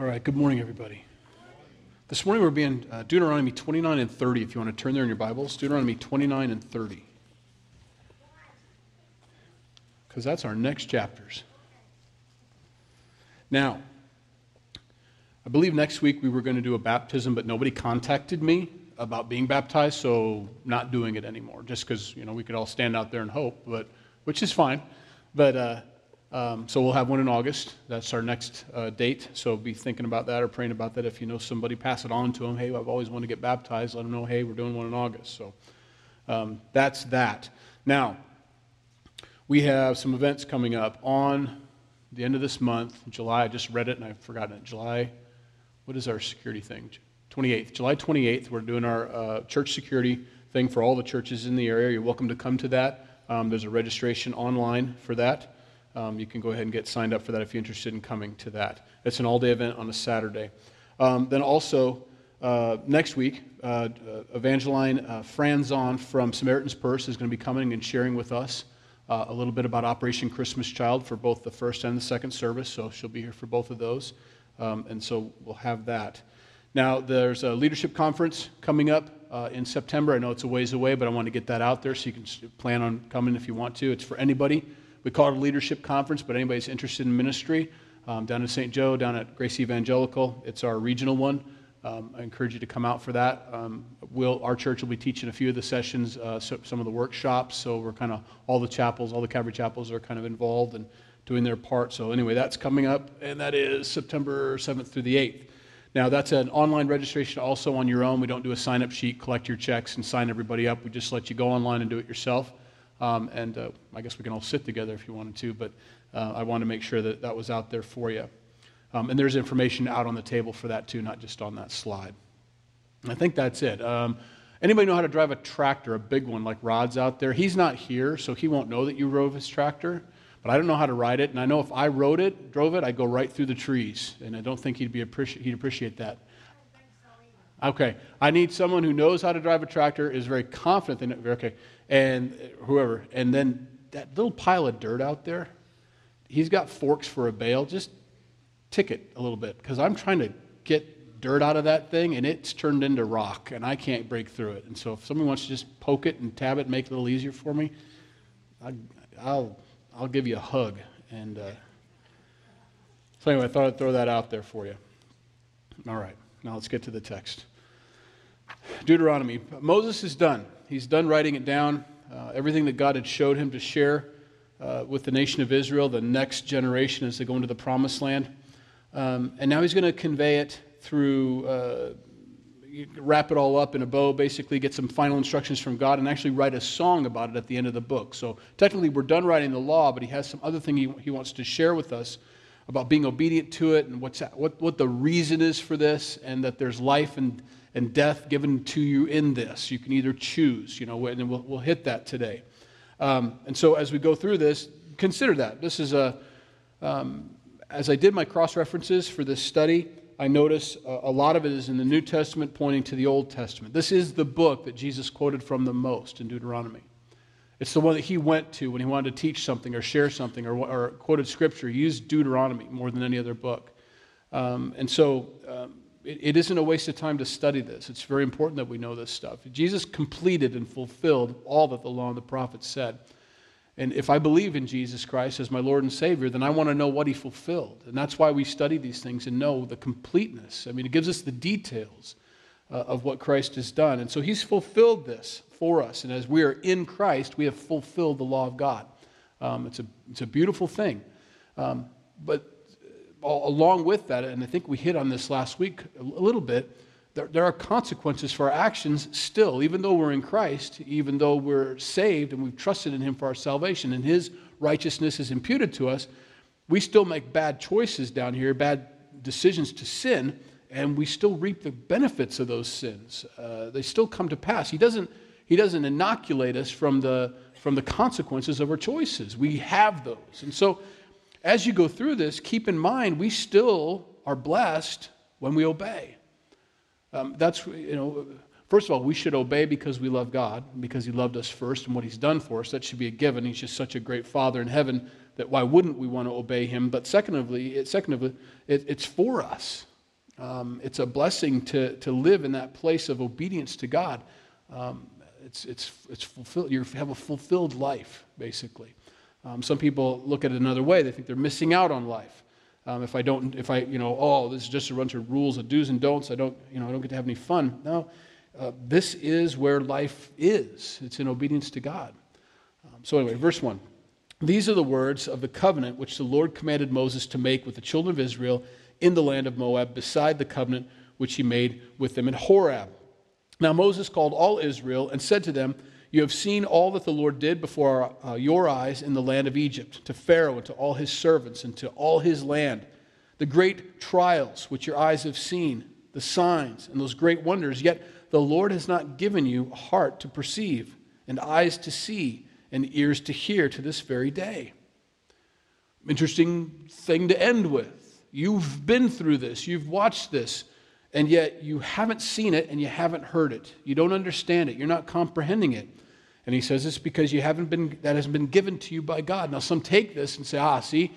All right, good morning, everybody. This morning we're being uh, Deuteronomy 29 and 30, if you want to turn there in your Bibles. Deuteronomy 29 and 30. Because that's our next chapters. Now, I believe next week we were going to do a baptism, but nobody contacted me about being baptized, so not doing it anymore, just because, you know, we could all stand out there and hope, but, which is fine. But uh, um, so we'll have one in August. That's our next uh, date. So be thinking about that or praying about that. If you know somebody, pass it on to them. Hey, I've always wanted to get baptized. Let them know, hey, we're doing one in August. So um, that's that. Now, we have some events coming up on the end of this month, July. I just read it and I've forgotten it. July, what is our security thing? 28th. July 28th, we're doing our uh, church security thing for all the churches in the area. You're welcome to come to that. Um, there's a registration online for that. Um, you can go ahead and get signed up for that if you're interested in coming to that. It's an all day event on a Saturday. Um, then also, uh, next week, uh, uh, Evangeline uh, Franzon from Samaritan's Purse is going to be coming and sharing with us uh, a little bit about Operation Christmas Child for both the first and the second service. So she'll be here for both of those. Um, and so we'll have that. Now, there's a leadership conference coming up uh, in September. I know it's a ways away, but I want to get that out there so you can plan on coming if you want to. It's for anybody we call it a leadership conference, but anybody's interested in ministry, um, down in St. Joe, down at Grace Evangelical, it's our regional one. Um, I encourage you to come out for that. Um, we'll, our church will be teaching a few of the sessions, uh, so, some of the workshops. So we're kind of all the chapels, all the Calvary chapels are kind of involved and doing their part. So anyway, that's coming up, and that is September 7th through the 8th. Now that's an online registration also on your own. We don't do a sign-up sheet, collect your checks, and sign everybody up. We just let you go online and do it yourself. Um, and uh, I guess we can all sit together if you wanted to, but uh, I want to make sure that that was out there for you. Um, and there's information out on the table for that too, not just on that slide. I think that's it. Um, anybody know how to drive a tractor, a big one like Rod's out there? He's not here, so he won't know that you rode his tractor. But I don't know how to ride it, and I know if I rode it, drove it, I'd go right through the trees, and I don't think he'd be appreci- he'd appreciate that. Okay, I need someone who knows how to drive a tractor, is very confident in it. Okay, and whoever, and then that little pile of dirt out there, he's got forks for a bale. Just tick it a little bit because I'm trying to get dirt out of that thing and it's turned into rock and I can't break through it. And so if someone wants to just poke it and tab it and make it a little easier for me, I, will I'll give you a hug. And uh, so anyway, I thought I'd throw that out there for you. All right, now let's get to the text. Deuteronomy. Moses is done. He's done writing it down. Uh, everything that God had showed him to share uh, with the nation of Israel, the next generation as they go into the promised land. Um, and now he's going to convey it through, uh, wrap it all up in a bow, basically get some final instructions from God, and actually write a song about it at the end of the book. So technically, we're done writing the law, but he has some other thing he, he wants to share with us about being obedient to it and what's, what, what the reason is for this, and that there's life and and death given to you in this. You can either choose, you know, and we'll, we'll hit that today. Um, and so as we go through this, consider that. This is a, um, as I did my cross references for this study, I notice a, a lot of it is in the New Testament pointing to the Old Testament. This is the book that Jesus quoted from the most in Deuteronomy. It's the one that he went to when he wanted to teach something or share something or, or quoted scripture. He used Deuteronomy more than any other book. Um, and so um, it, it isn't a waste of time to study this. It's very important that we know this stuff. Jesus completed and fulfilled all that the law and the prophets said. And if I believe in Jesus Christ as my Lord and Savior, then I want to know what He fulfilled. And that's why we study these things and know the completeness. I mean, it gives us the details uh, of what Christ has done. And so He's fulfilled this for us. And as we are in Christ, we have fulfilled the law of God. Um, it's, a, it's a beautiful thing. Um, but along with that, and I think we hit on this last week a little bit, there, there, are consequences for our actions still, even though we're in Christ, even though we're saved and we've trusted in Him for our salvation, and His righteousness is imputed to us, we still make bad choices down here, bad decisions to sin, and we still reap the benefits of those sins. Uh, they still come to pass. He doesn't, he doesn't inoculate us from the, from the consequences of our choices. We have those. And so as you go through this, keep in mind we still are blessed when we obey. Um, that's, you know, first of all, we should obey because we love God, because He loved us first and what He's done for us. That should be a given. He's just such a great Father in heaven that why wouldn't we want to obey Him? But secondly, it, secondly it, it's for us. Um, it's a blessing to, to live in that place of obedience to God. Um, it's, it's, it's fulfilled, you have a fulfilled life, basically. Um, some people look at it another way. They think they're missing out on life. Um, if I don't, if I, you know, oh, this is just a bunch of rules of do's and don'ts. I don't, you know, I don't get to have any fun. No, uh, this is where life is. It's in obedience to God. Um, so anyway, verse one. These are the words of the covenant which the Lord commanded Moses to make with the children of Israel in the land of Moab, beside the covenant which he made with them in Horeb. Now Moses called all Israel and said to them, You have seen all that the Lord did before uh, your eyes in the land of Egypt, to Pharaoh and to all his servants and to all his land, the great trials which your eyes have seen, the signs and those great wonders. Yet the Lord has not given you a heart to perceive, and eyes to see, and ears to hear to this very day. Interesting thing to end with. You've been through this, you've watched this and yet you haven't seen it and you haven't heard it. You don't understand it. You're not comprehending it. And he says it's because you haven't been that hasn't been given to you by God. Now some take this and say, "Ah, see,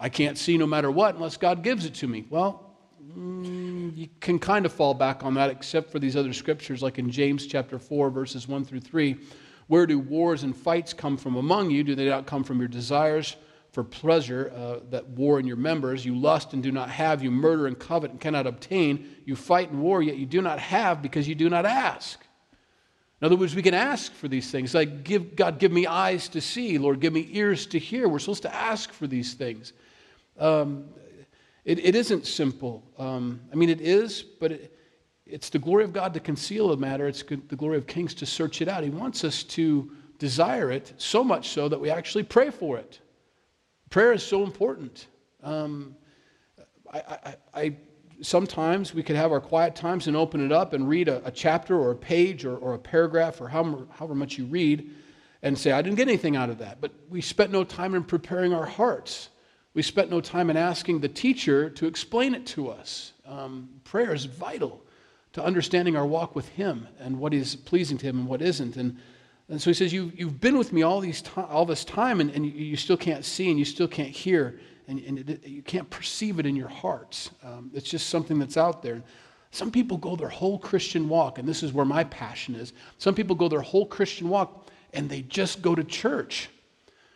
I can't see no matter what unless God gives it to me." Well, mm, you can kind of fall back on that except for these other scriptures like in James chapter 4 verses 1 through 3. Where do wars and fights come from among you? Do they not come from your desires for pleasure uh, that war in your members. You lust and do not have. You murder and covet and cannot obtain. You fight and war, yet you do not have because you do not ask. In other words, we can ask for these things. Like, give, God, give me eyes to see. Lord, give me ears to hear. We're supposed to ask for these things. Um, it, it isn't simple. Um, I mean, it is, but it, it's the glory of God to conceal a matter. It's the glory of kings to search it out. He wants us to desire it so much so that we actually pray for it. Prayer is so important. Um, I, I, I, sometimes we could have our quiet times and open it up and read a, a chapter or a page or, or a paragraph or however, however much you read and say, I didn't get anything out of that. But we spent no time in preparing our hearts. We spent no time in asking the teacher to explain it to us. Um, prayer is vital to understanding our walk with Him and what is pleasing to Him and what isn't. And and so he says, you, You've been with me all, these all this time, and, and you, you, still can't see and you still can't hear, and, and it, you can't perceive it in your hearts. Um, it's just something that's out there. Some people go their whole Christian walk, and this is where my passion is. Some people go their whole Christian walk, and they just go to church.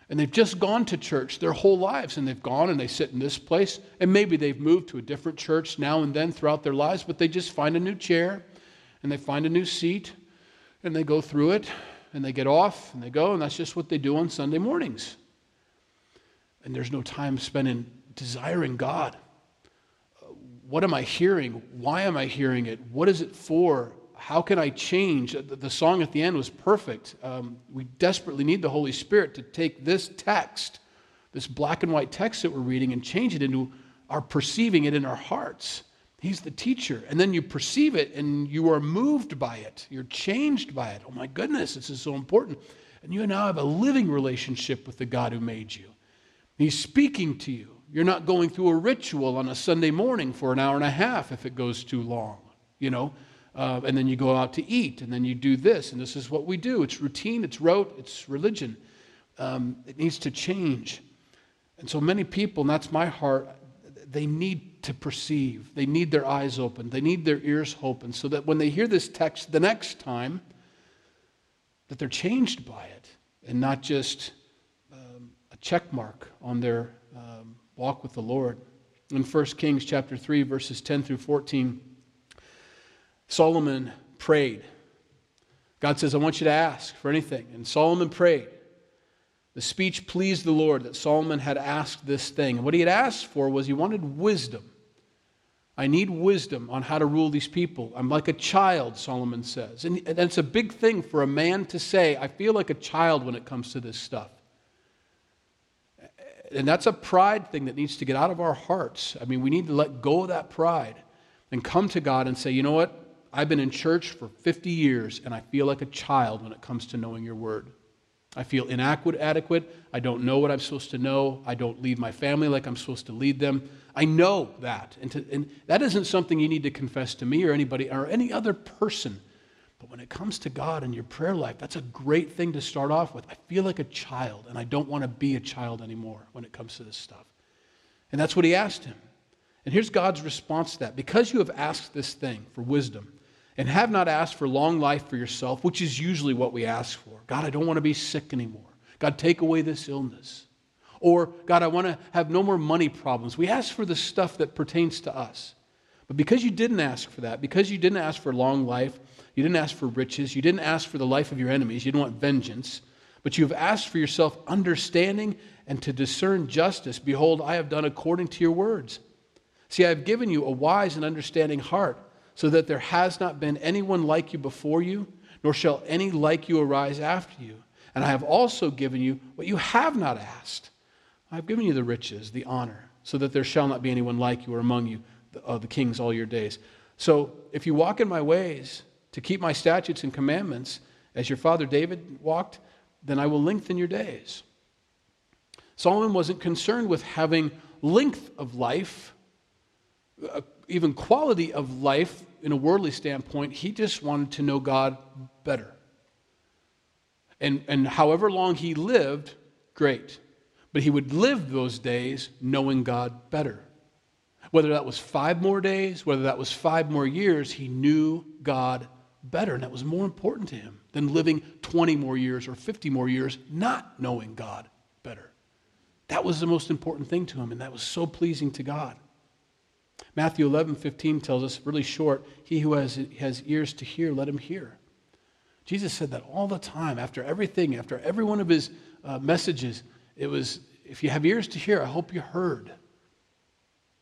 And they've just gone to church their whole lives, and they've gone and they sit in this place, and maybe they've moved to a different church now and then throughout their lives, but they just find a new chair, and they find a new seat, and they go through it, and they get off and they go, and that's just what they do on Sunday mornings. And there's no time spent in desiring God. What am I hearing? Why am I hearing it? What is it for? How can I change? The song at the end was perfect. Um, we desperately need the Holy Spirit to take this text, this black and white text that we're reading, and change it into our perceiving it in our hearts. He's the teacher. And then you perceive it and you are moved by it. You're changed by it. Oh my goodness, this is so important. And you now have a living relationship with the God who made you. He's speaking to you. You're not going through a ritual on a Sunday morning for an hour and a half if it goes too long, you know. Uh, and then you go out to eat, and then you do this, and this is what we do. It's routine, it's rote, it's religion. Um, it needs to change. And so many people, and that's my heart, they need to perceive. They need their eyes open. They need their ears open so that when they hear this text the next time, that they're changed by it and not just um, a check mark on their um, walk with the Lord. In 1 Kings chapter 3, verses 10 through 14, Solomon prayed. God says, I want you to ask for anything. And Solomon prayed. The speech pleased the Lord that Solomon had asked this thing. What he had asked for was he wanted wisdom. I need wisdom on how to rule these people. I'm like a child, Solomon says. And, it's a big thing for a man to say, I feel like a child when it comes to this stuff. And that's a pride thing that needs to get out of our hearts. I mean, we need to let go of that pride and come to God and say, you know what? I've been in church for 50 years and I feel like a child when it comes to knowing your word. I feel inadequate. I don't know what I'm supposed to know. I don't lead my family like I'm supposed to lead them. I know that. And, to, and, that isn't something you need to confess to me or anybody or any other person. But when it comes to God and your prayer life, that's a great thing to start off with. I feel like a child, and I don't want to be a child anymore when it comes to this stuff. And that's what he asked him. And here's God's response to that. Because you have asked this thing for wisdom and have not asked for long life for yourself, which is usually what we ask for. God, I don't want to be sick anymore. God, take away this illness. Or, God, I want to have no more money problems. We ask for the stuff that pertains to us. But because you didn't ask for that, because you didn't ask for long life, you didn't ask for riches, you didn't ask for the life of your enemies, you didn't want vengeance, but you have asked for yourself understanding and to discern justice. Behold, I have done according to your words. See, I have given you a wise and understanding heart, so that there has not been anyone like you before you, nor shall any like you arise after you. And I have also given you what you have not asked. I have given you the riches, the honor, so that there shall not be anyone like you or among you, the, uh, the kings, all your days. So if you walk in my ways to keep my statutes and commandments, as your father David walked, then I will lengthen your days. Solomon wasn't concerned with having length of life uh, even quality of life in a worldly standpoint, he just wanted to know God better. And, and however long he lived, great. But he would live those days knowing God better. Whether that was five more days, whether that was five more years, he knew God better. And that was more important to him than living 20 more years or 50 more years not knowing God better. That was the most important thing to him, and that was so pleasing to God. Matthew 11, 15 tells us, really short, he who has, has ears to hear, let him hear. Jesus said that all the time, after everything, after every one of his uh, messages. It was, if you have ears to hear, I hope you heard.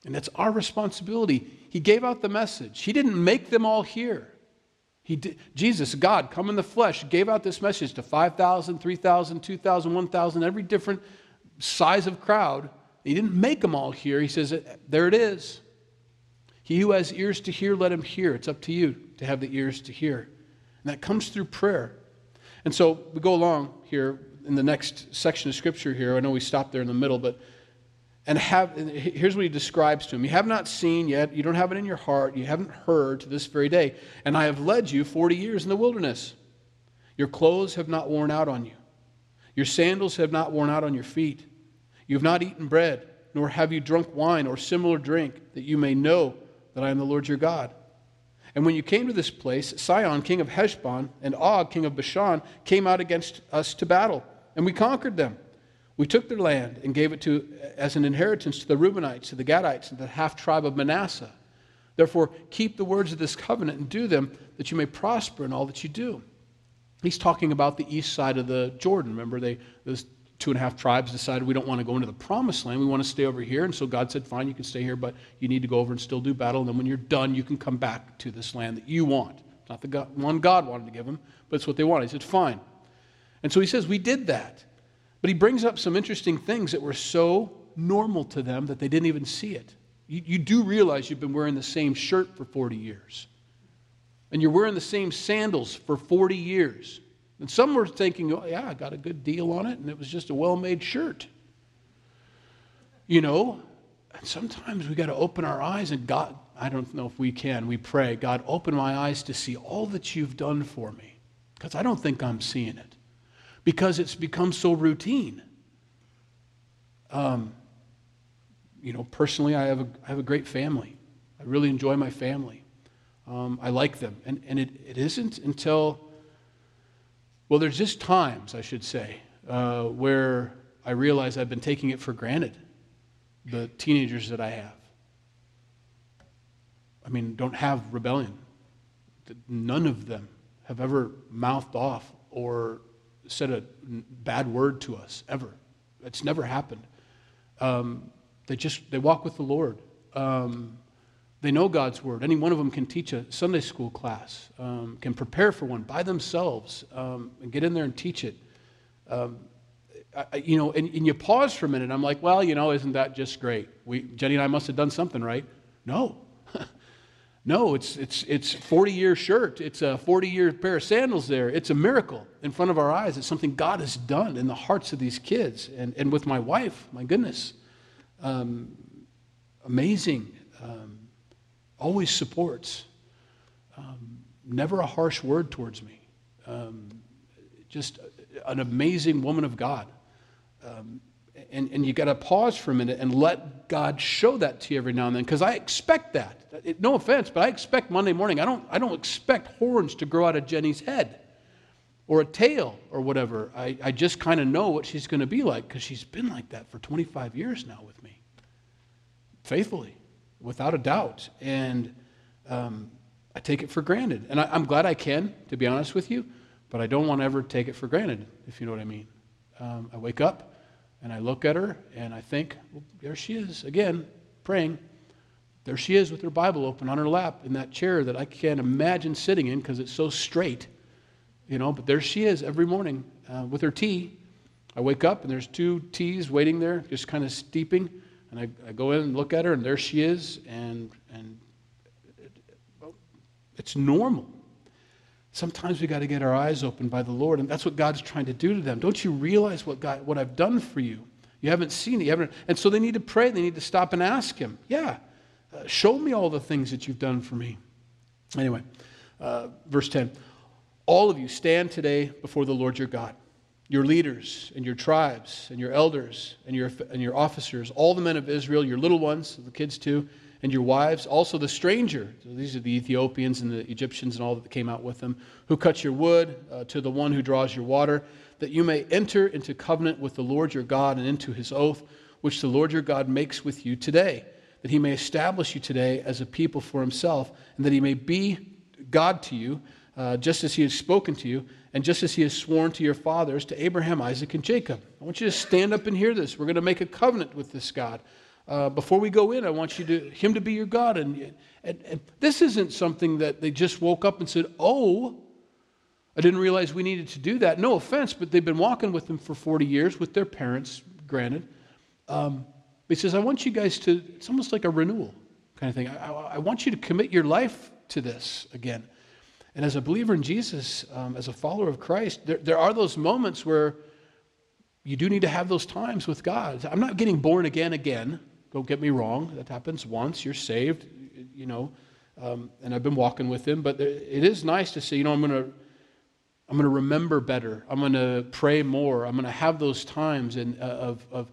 And that's our responsibility. He gave out the message, He didn't make them all hear. He did, Jesus, God, come in the flesh, gave out this message to 5,000, 3,000, 2,000, 1,000, every different size of crowd. He didn't make them all hear. He says, There it is. He who has ears to hear, let him hear. It's up to you to have the ears to hear. And that comes through prayer. And so we go along here in the next section of scripture here. I know we stopped there in the middle, but and have here's what he describes to him. You have not seen yet, you don't have it in your heart, you haven't heard to this very day. And I have led you 40 years in the wilderness. Your clothes have not worn out on you. Your sandals have not worn out on your feet. You have not eaten bread, nor have you drunk wine or similar drink, that you may know that I am the Lord your God. And when you came to this place, Sihon, king of Heshbon, and Og, king of Bashan, came out against us to battle, and we conquered them. We took their land and gave it to, as an inheritance to the Reubenites, to the Gadites, and the half tribe of Manasseh. Therefore, keep the words of this covenant and do them, that you may prosper in all that you do. He's talking about the east side of the Jordan. Remember, they, those two and a half tribes decided we don't want to go into the promised land. We want to stay over here. And so God said, fine, you can stay here, but you need to go over and still do battle. And then when you're done, you can come back to this land that you want. Not the God, one God wanted to give them, but it's what they wanted. He said, fine. And so he says, we did that. But he brings up some interesting things that were so normal to them that they didn't even see it. You, you do realize you've been wearing the same shirt for 40 years. And you're wearing the same sandals for 40 years. And some were thinking, oh, yeah, I got a good deal on it, and it was just a well made shirt. You know, and sometimes we got to open our eyes, and God, I don't know if we can, we pray, God, open my eyes to see all that you've done for me. Because I don't think I'm seeing it. Because it's become so routine. Um, you know, personally, I have, a, I have a great family. I really enjoy my family. Um, I like them. And, and it, it isn't until well, there's just times, I should say, uh, where I realize I've been taking it for granted, the teenagers that I have. I mean, don't have rebellion. None of them have ever mouthed off or said a bad word to us, ever. It's never happened. Um, they just, they walk with the Lord. Um, they know God's word. Any one of them can teach a Sunday school class, um, can prepare for one by themselves, um, and get in there and teach it. Um, I, you know, and, and, you pause for a minute. I'm like, well, you know, isn't that just great? We, Jenny and I must have done something right. No. no, it's, it's, it's 40 year shirt. It's a 40 year pair of sandals there. It's a miracle in front of our eyes. It's something God has done in the hearts of these kids. And, and with my wife, my goodness, um, amazing. Um, always supports, um, never a harsh word towards me. Um, just an amazing woman of God. Um, and, and you got to pause for a minute and let God show that to you every now and then because I expect that. It, no offense, but I expect Monday morning. I don't, I don't expect horns to grow out of Jenny's head or a tail or whatever. I, I just kind of know what she's going to be like because she's been like that for 25 years now with me. Faithfully, without a doubt. And um, I take it for granted. And I, am glad I can, to be honest with you, but I don't want to ever take it for granted, if you know what I mean. Um, I wake up and I look at her and I think, well, there she is again, praying. There she is with her Bible open on her lap in that chair that I can't imagine sitting in because it's so straight you know, but there she is every morning uh, with her tea. I wake up and there's two teas waiting there, just kind of steeping. And I, I go in and look at her, and there she is, and, and it, it's normal. Sometimes we got to get our eyes opened by the Lord, and that's what God's trying to do to them. Don't you realize what, God, what I've done for you? You haven't seen it. You haven't, and so they need to pray. They need to stop and ask Him, Yeah, uh, show me all the things that you've done for me. Anyway, uh, verse 10 all of you stand today before the Lord your God, your leaders and your tribes and your elders and your, and your officers, all the men of Israel, your little ones, the kids too, and your wives, also the stranger. So these are the Ethiopians and the Egyptians and all that came out with them, who cut your wood, uh, to the one who draws your water, that you may enter into covenant with the Lord your God and into his oath, which the Lord your God makes with you today, that he may establish you today as a people for himself, and that he may be God to you uh, just as he has spoken to you, and just as he has sworn to your fathers, to Abraham, Isaac, and Jacob. I want you to stand up and hear this. We're going to make a covenant with this God. Uh, before we go in, I want you to him to be your God. And, and, and this isn't something that they just woke up and said, "Oh, I didn't realize we needed to do that." No offense, but they've been walking with him for 40 years with their parents. Granted, um, he says, "I want you guys to." It's almost like a renewal kind of thing. I, I, I want you to commit your life to this again. And as a believer in Jesus, um, as a follower of Christ, there, there are those moments where you do need to have those times with God. I'm not getting born again again. Don't get me wrong. That happens once. You're saved, you know, um, and I've been walking with Him. But it is nice to say, you know, I'm going to. I'm going to remember better. I'm going to pray more. I'm going to have those times and, uh, of, of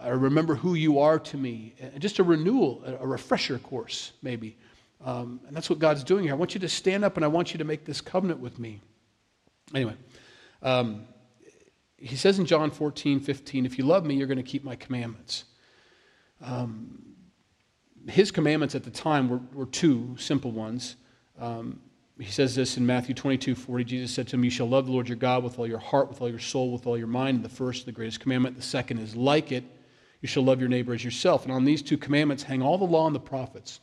I remember who you are to me. Just a renewal, a refresher course, maybe. Um, and that's what God's doing here. I want you to stand up and I want you to make this covenant with me. Anyway, um, he says in John 14, 15, if you love me, you're going to keep my commandments. Um, his commandments at the time were, were two simple ones. Um, he says this in Matthew 22, 40. Jesus said to him, You shall love the Lord your God with all your heart, with all your soul, with all your mind. The first, the greatest commandment. The second is like it. You shall love your neighbor as yourself. And on these two commandments hang all the law and the prophets.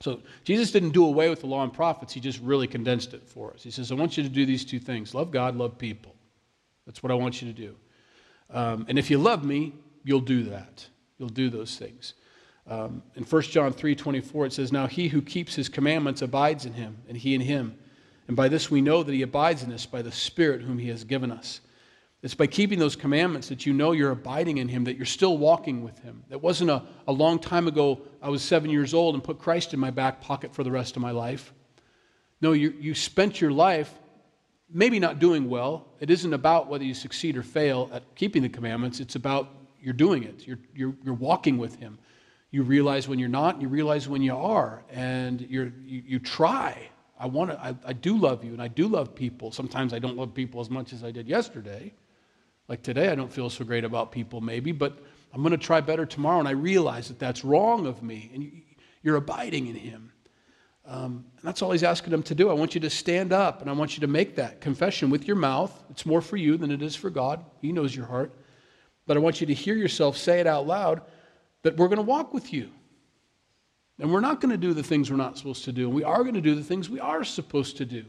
So Jesus didn't do away with the law and prophets, he just really condensed it for us. He says, I want you to do these two things love God, love people. That's what I want you to do. Um, and if you love me, you'll do that. You'll do those things. Um, in 1 John 3 24, it says, Now he who keeps his commandments abides in him, and he in him. And by this we know that he abides in us by the Spirit whom he has given us. It's by keeping those commandments that you know you're abiding in Him, that you're still walking with Him. That wasn't a, a long time ago, I was seven years old and put Christ in my back pocket for the rest of my life. No, you, you spent your life maybe not doing well. It isn't about whether you succeed or fail at keeping the commandments, it's about you're doing it, you're, you're, you're walking with Him. You realize when you're not, you realize when you are, and you, you try. I, want to, I, I do love you, and I do love people. Sometimes I don't love people as much as I did yesterday. Like today, I don't feel so great about people, maybe, but I'm going to try better tomorrow. And I realize that that's wrong of me. And you're abiding in Him. Um, and that's all He's asking them to do. I want you to stand up and I want you to make that confession with your mouth. It's more for you than it is for God. He knows your heart. But I want you to hear yourself say it out loud that we're going to walk with you. And we're not going to do the things we're not supposed to do. And we are going to do the things we are supposed to do.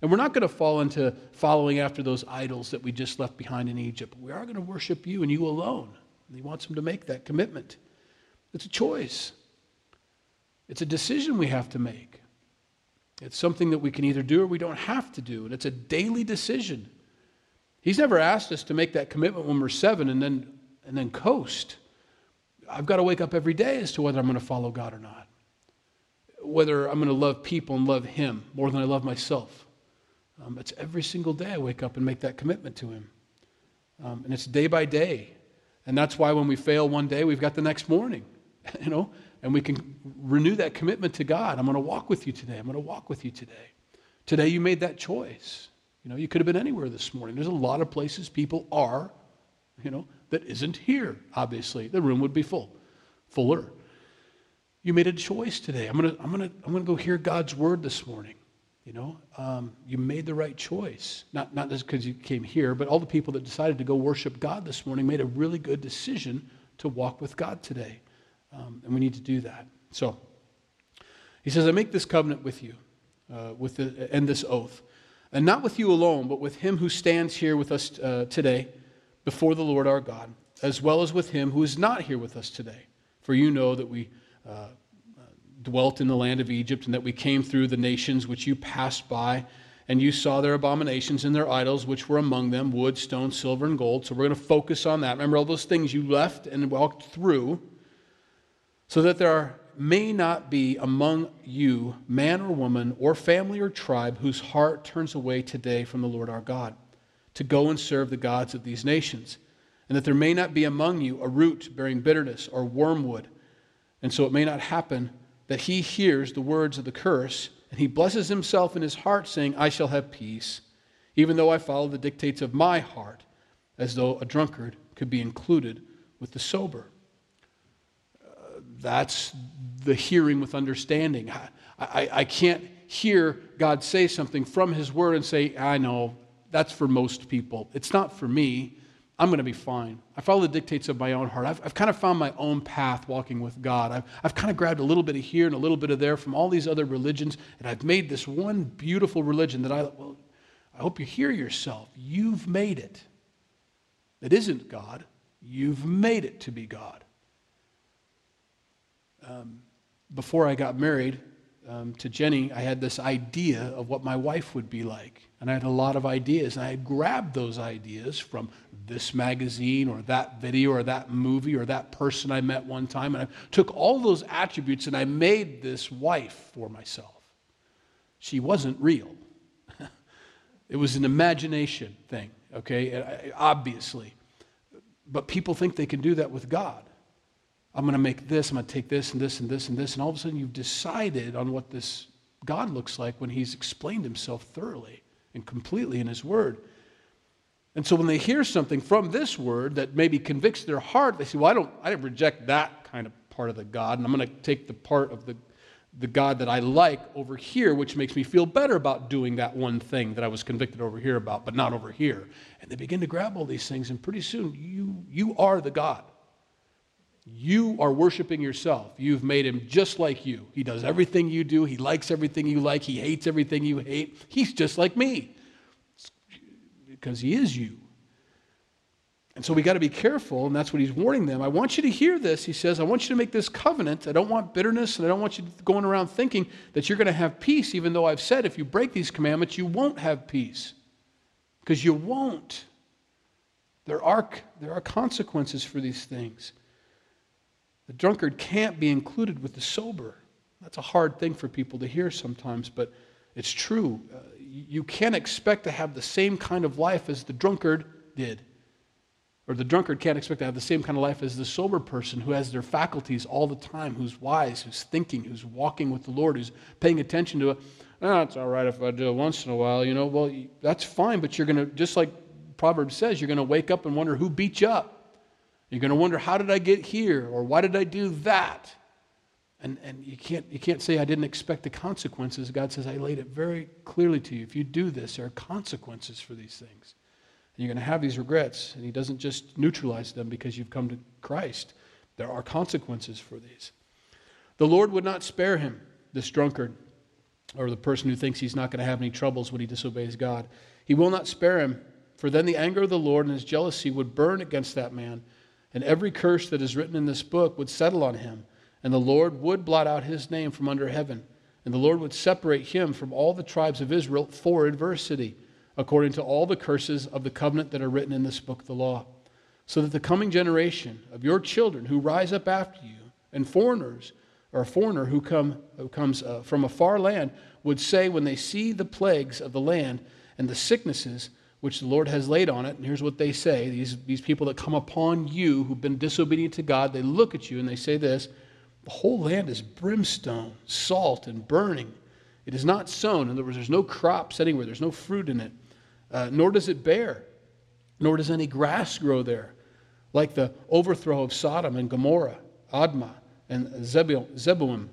And we're not going to fall into following after those idols that we just left behind in Egypt. We are going to worship you and you alone. And he wants them to make that commitment. It's a choice, it's a decision we have to make. It's something that we can either do or we don't have to do. And it's a daily decision. He's never asked us to make that commitment when we're seven and then, and then coast. I've got to wake up every day as to whether I'm going to follow God or not. Whether I'm going to love people and love Him more than I love myself um, it's every single day I wake up and make that commitment to Him. Um, and it's day by day. And that's why when we fail one day, we've got the next morning, you know, and we can renew that commitment to God. I'm going to walk with you today. I'm going to walk with you today. Today you made that choice. You know, you could have been anywhere this morning. There's a lot of places people are, you know, that isn't here, obviously. The room would be full, fuller. You made a choice today. I'm going to, I'm going to, I'm going to go hear God's word this morning. You know, um, you made the right choice. Not, not just because you came here, but all the people that decided to go worship God this morning made a really good decision to walk with God today. Um, and we need to do that. So, he says, I make this covenant with you, uh, with the, and this oath, and not with you alone, but with him who stands here with us uh, today before the Lord our God, as well as with him who is not here with us today. For you know that we uh, dwelt in the land of Egypt, and that we came through the nations which you passed by, and you saw their abominations and their idols which were among them wood, stone, silver, and gold. So we're going to focus on that. Remember all those things you left and walked through, so that there may not be among you man or woman or family or tribe whose heart turns away today from the Lord our God to go and serve the gods of these nations. And that there may not be among you a root bearing bitterness or wormwood. And so it may not happen that he hears the words of the curse and he blesses himself in his heart, saying, I shall have peace, even though I follow the dictates of my heart, as though a drunkard could be included with the sober. Uh, that's the hearing with understanding. I, I, I can't hear God say something from his word and say, I know, that's for most people. It's not for me. I'm going to be fine. I follow the dictates of my own heart. I've, I've kind of found my own path walking with God. I've, I've kind of grabbed a little bit of here and a little bit of there from all these other religions, and I've made this one beautiful religion that I, well, I hope you hear yourself. You've made it. It isn't God. You've made it to be God. Um, before I got married um, to Jenny, I had this idea of what my wife would be like. And I had a lot of ideas. And I had grabbed those ideas from this magazine or that video or that movie or that person I met one time. And I took all those attributes and I made this wife for myself. She wasn't real, it was an imagination thing, okay? Obviously. But people think they can do that with God. I'm going to make this, I'm going to take this and this and this and this. And all of a sudden you've decided on what this God looks like when He's explained Himself thoroughly and completely in His Word. And so when they hear something from this word that maybe convicts their heart, they say, Well, I don't, I reject that kind of part of the God, and I'm going to take the part of the, the God that I like over here, which makes me feel better about doing that one thing that I was convicted over here about, but not over here. And they begin to grab all these things, and pretty soon you, you are the God. You are worshiping yourself. You've made him just like you. He does everything you do. He likes everything you like. He hates everything you hate. He's just like me because he is you. And so we got to be careful, and that's what he's warning them. I want you to hear this. He says, I want you to make this covenant. I don't want bitterness, and I don't want you going around thinking that you're going to have peace, even though I've said if you break these commandments, you won't have peace. Because you won't. There are, there are consequences for these things. The drunkard can't be included with the sober. That's a hard thing for people to hear sometimes, but it's true. Uh, you can't expect to have the same kind of life as the drunkard did. Or the drunkard can't expect to have the same kind of life as the sober person who has their faculties all the time, who's wise, who's thinking, who's walking with the Lord, who's paying attention to it. Oh, it's all right if I do it once in a while, you know. Well, that's fine, but you're going to, just like Proverbs says, you're going to wake up and wonder who beat you up. You're going to wonder, how did I get here? Or why did I do that? And, and you, can't, you can't say, I didn't expect the consequences. God says, I laid it very clearly to you. If you do this, there are consequences for these things. And you're going to have these regrets. And He doesn't just neutralize them because you've come to Christ, there are consequences for these. The Lord would not spare him, this drunkard, or the person who thinks he's not going to have any troubles when he disobeys God. He will not spare him, for then the anger of the Lord and his jealousy would burn against that man and every curse that is written in this book would settle on him, and the Lord would blot out his name from under heaven, and the Lord would separate him from all the tribes of Israel for adversity, according to all the curses of the covenant that are written in this book of the law, so that the coming generation of your children who rise up after you, and foreigners, or a foreigner who, come, who comes uh, from a far land, would say when they see the plagues of the land and the sicknesses which the Lord has laid on it. And here's what they say these, these people that come upon you who've been disobedient to God, they look at you and they say this The whole land is brimstone, salt, and burning. It is not sown. In other words, there's no crops anywhere, there's no fruit in it, uh, nor does it bear, nor does any grass grow there, like the overthrow of Sodom and Gomorrah, Admah, and Zeboim,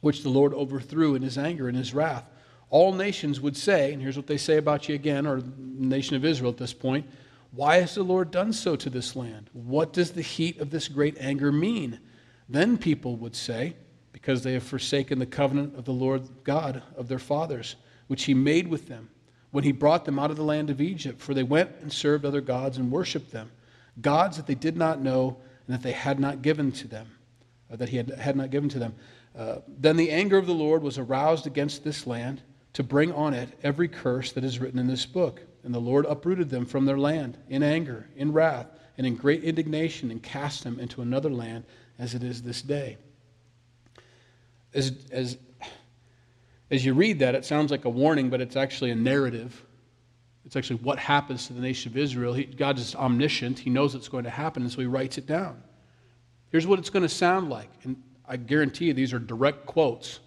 which the Lord overthrew in his anger and his wrath. All nations would say, and here's what they say about you again, or nation of Israel at this point Why has the Lord done so to this land? What does the heat of this great anger mean? Then people would say, Because they have forsaken the covenant of the Lord God of their fathers, which he made with them when he brought them out of the land of Egypt, for they went and served other gods and worshiped them, gods that they did not know and that they had not given to them, that he had, had not given to them. Uh, then the anger of the Lord was aroused against this land to bring on it every curse that is written in this book. And the Lord uprooted them from their land in anger, in wrath, and in great indignation, and cast them into another land as it is this day. As, as, as you read that, it sounds like a warning, but it's actually a narrative. It's actually what happens to the nation of Israel. He, God is omniscient, He knows what's going to happen, and so He writes it down. Here's what it's going to sound like. And I guarantee you, these are direct quotes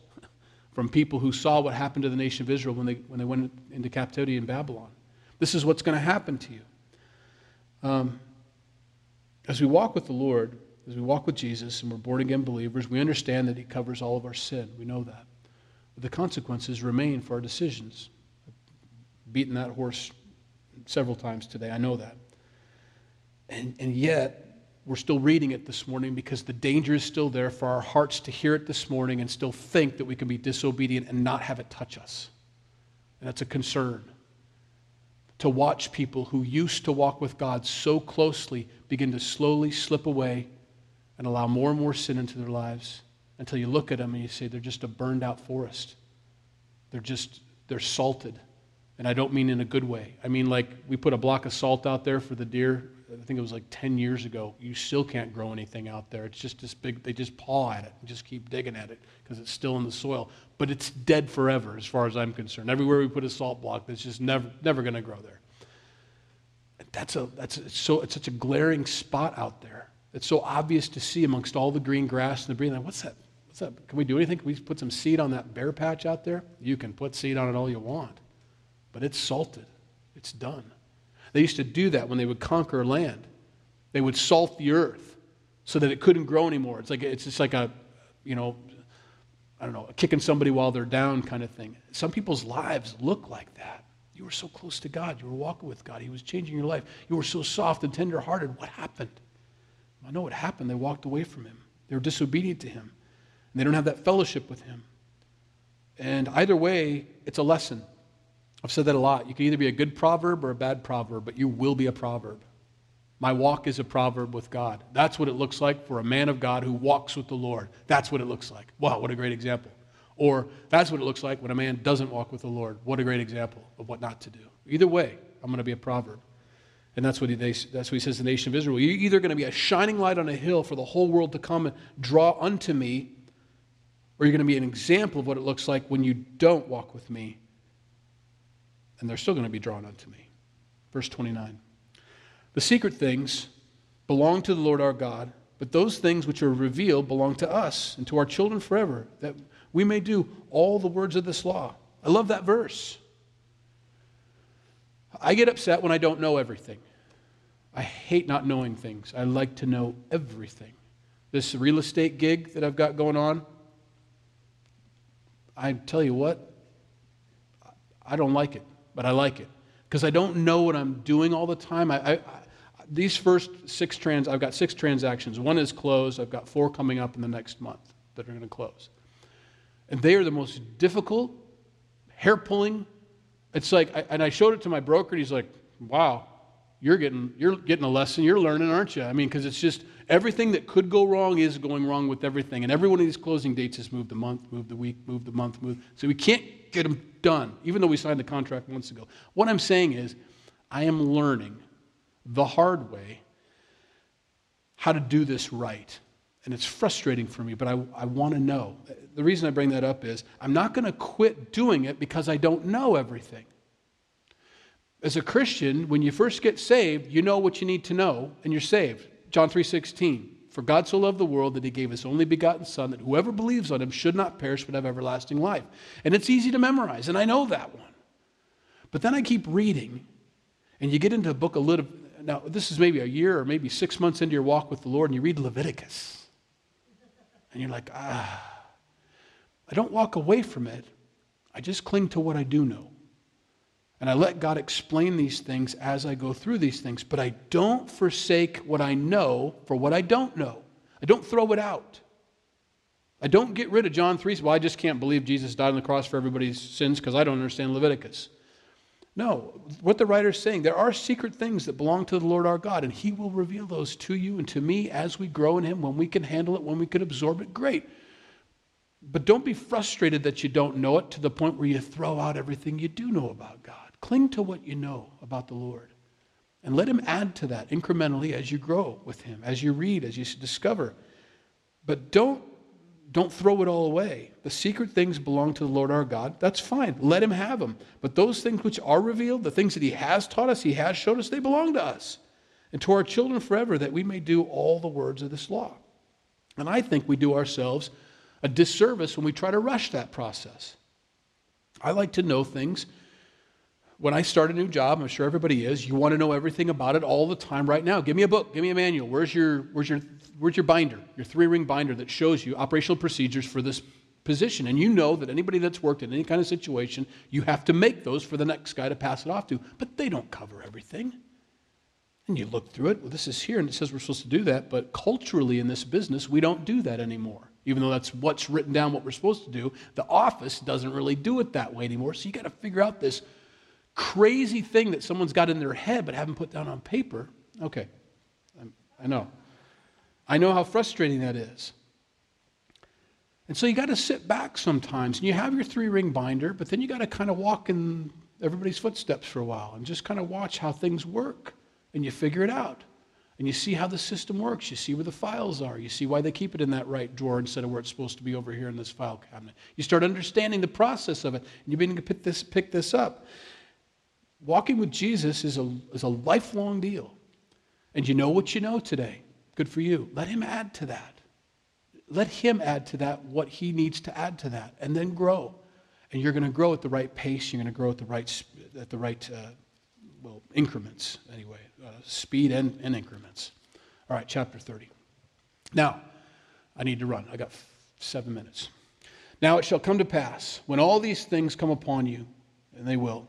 from people who saw what happened to the nation of Israel when they, when they went into captivity in Babylon. This is what's going to happen to you. Um, as we walk with the Lord, as we walk with Jesus and we're born again believers, we understand that He covers all of our sin. We know that. But the consequences remain for our decisions. I've beaten that horse several times today. I know that. And, and yet, we're still reading it this morning because the danger is still there for our hearts to hear it this morning and still think that we can be disobedient and not have it touch us. And that's a concern. To watch people who used to walk with God so closely begin to slowly slip away and allow more and more sin into their lives until you look at them and you say they're just a burned out forest. They're just, they're salted. And I don't mean in a good way. I mean, like we put a block of salt out there for the deer I think it was like 10 years ago, you still can't grow anything out there. It's just this big, they just paw at it and just keep digging at it because it's still in the soil. But it's dead forever as far as I'm concerned. Everywhere we put a salt block, it's just never, never going to grow there. That's, a, that's it's so, it's such a glaring spot out there. It's so obvious to see amongst all the green grass and the green. Like, What's that? What's that? Can we do anything? Can we put some seed on that bare patch out there? You can put seed on it all you want, but it's salted. It's done. They used to do that when they would conquer land. They would salt the earth so that it couldn't grow anymore. It's like it's just like a, you know, I don't know, kicking somebody while they're down kind of thing. Some people's lives look like that. You were so close to God. You were walking with God. He was changing your life. You were so soft and tender-hearted. What happened? I know what happened. They walked away from him. They were disobedient to him. And they don't have that fellowship with him. And either way, it's a lesson. I've said that a lot. You can either be a good proverb or a bad proverb, but you will be a proverb. My walk is a proverb with God. That's what it looks like for a man of God who walks with the Lord. That's what it looks like. Wow, what a great example. Or that's what it looks like when a man doesn't walk with the Lord. What a great example of what not to do. Either way, I'm going to be a proverb. And that's what, he, that's what he says to the nation of Israel. You're either going to be a shining light on a hill for the whole world to come and draw unto me, or you're going to be an example of what it looks like when you don't walk with me and they're still going to be drawn unto me. Verse 29. The secret things belong to the Lord our God, but those things which are revealed belong to us and to our children forever, that we may do all the words of this law. I love that verse. I get upset when I don't know everything. I hate not knowing things. I like to know everything. This real estate gig that I've got going on, I tell you what, I don't like it but I like it because I don't know what I'm doing all the time. I, I, these first six trans, I've got six transactions. One is closed. I've got four coming up in the next month that are going to close, and they are the most difficult, hair pulling. It's like, I, and I showed it to my broker, and he's like, "Wow, you're getting you're getting a lesson. You're learning, aren't you?" I mean, because it's just everything that could go wrong is going wrong with everything, and every one of these closing dates has moved the month, moved the week, moved the month, moved. So we can't get them done, even though we signed the contract months ago. What I'm saying is, I am learning the hard way how to do this right. And it's frustrating for me, but I, I want to know. The reason I bring that up is I'm not going to quit doing it because I don't know everything. As a Christian, when you first get saved, you know what you need to know, and you're saved. John 3:16. For God so loved the world that he gave his only begotten Son, that whoever believes on him should not perish but have everlasting life. And it's easy to memorize, and I know that one. But then I keep reading, and you get into a book a little. Now, this is maybe a year or maybe six months into your walk with the Lord, and you read Leviticus. And you're like, ah. I don't walk away from it, I just cling to what I do know. And I let God explain these things as I go through these things. But I don't forsake what I know for what I don't know. I don't throw it out. I don't get rid of John 3. Well, I just can't believe Jesus died on the cross for everybody's sins because I don't understand Leviticus. No, what the writer is saying, there are secret things that belong to the Lord our God, and He will reveal those to you and to me as we grow in Him, when we can handle it, when we can absorb it. Great. But don't be frustrated that you don't know it to the point where you throw out everything you do know about God. Cling to what you know about the Lord. And let Him add to that incrementally as you grow with Him, as you read, as you discover. But don't, don't throw it all away. The secret things belong to the Lord our God. That's fine. Let Him have them. But those things which are revealed, the things that He has taught us, He has showed us, they belong to us and to our children forever, that we may do all the words of this law. And I think we do ourselves a disservice when we try to rush that process. I like to know things when I start a new job, I'm sure everybody is, you want to know everything about it all the time right now. Give me a book, give me a manual. Where's your, where's your, where's your binder, your three ring binder that shows you operational procedures for this position? And you know that anybody that's worked in any kind of situation, you have to make those for the next guy to pass it off to. But they don't cover everything. And you look through it, well, this is here, and it says we're supposed to do that, but culturally in this business, we don't do that anymore. Even though that's what's written down, what we're supposed to do, the office doesn't really do it that way anymore. So you got to figure out this crazy thing that someone's got in their head but haven't put down on paper. Okay, I know. I know how frustrating that is. And so you got to sit back sometimes and you have your three ring binder, but then you got to kind of walk in everybody's footsteps for a while and just kind of watch how things work and you figure it out. And you see how the system works. You see where the files are. You see why they keep it in that right drawer instead of where it's supposed to be over here in this file cabinet. You start understanding the process of it, and you begin to pick this, pick this up walking with Jesus is a, is a lifelong deal. And you know what you know today. Good for you. Let him add to that. Let him add to that what he needs to add to that, and then grow. And you're going to grow at the right pace. You're going to grow at the right, at the right uh, well, increments, anyway, uh, speed and, and increments. All right, chapter 30. Now, I need to run. I got seven minutes. Now it shall come to pass, when all these things come upon you, and they will,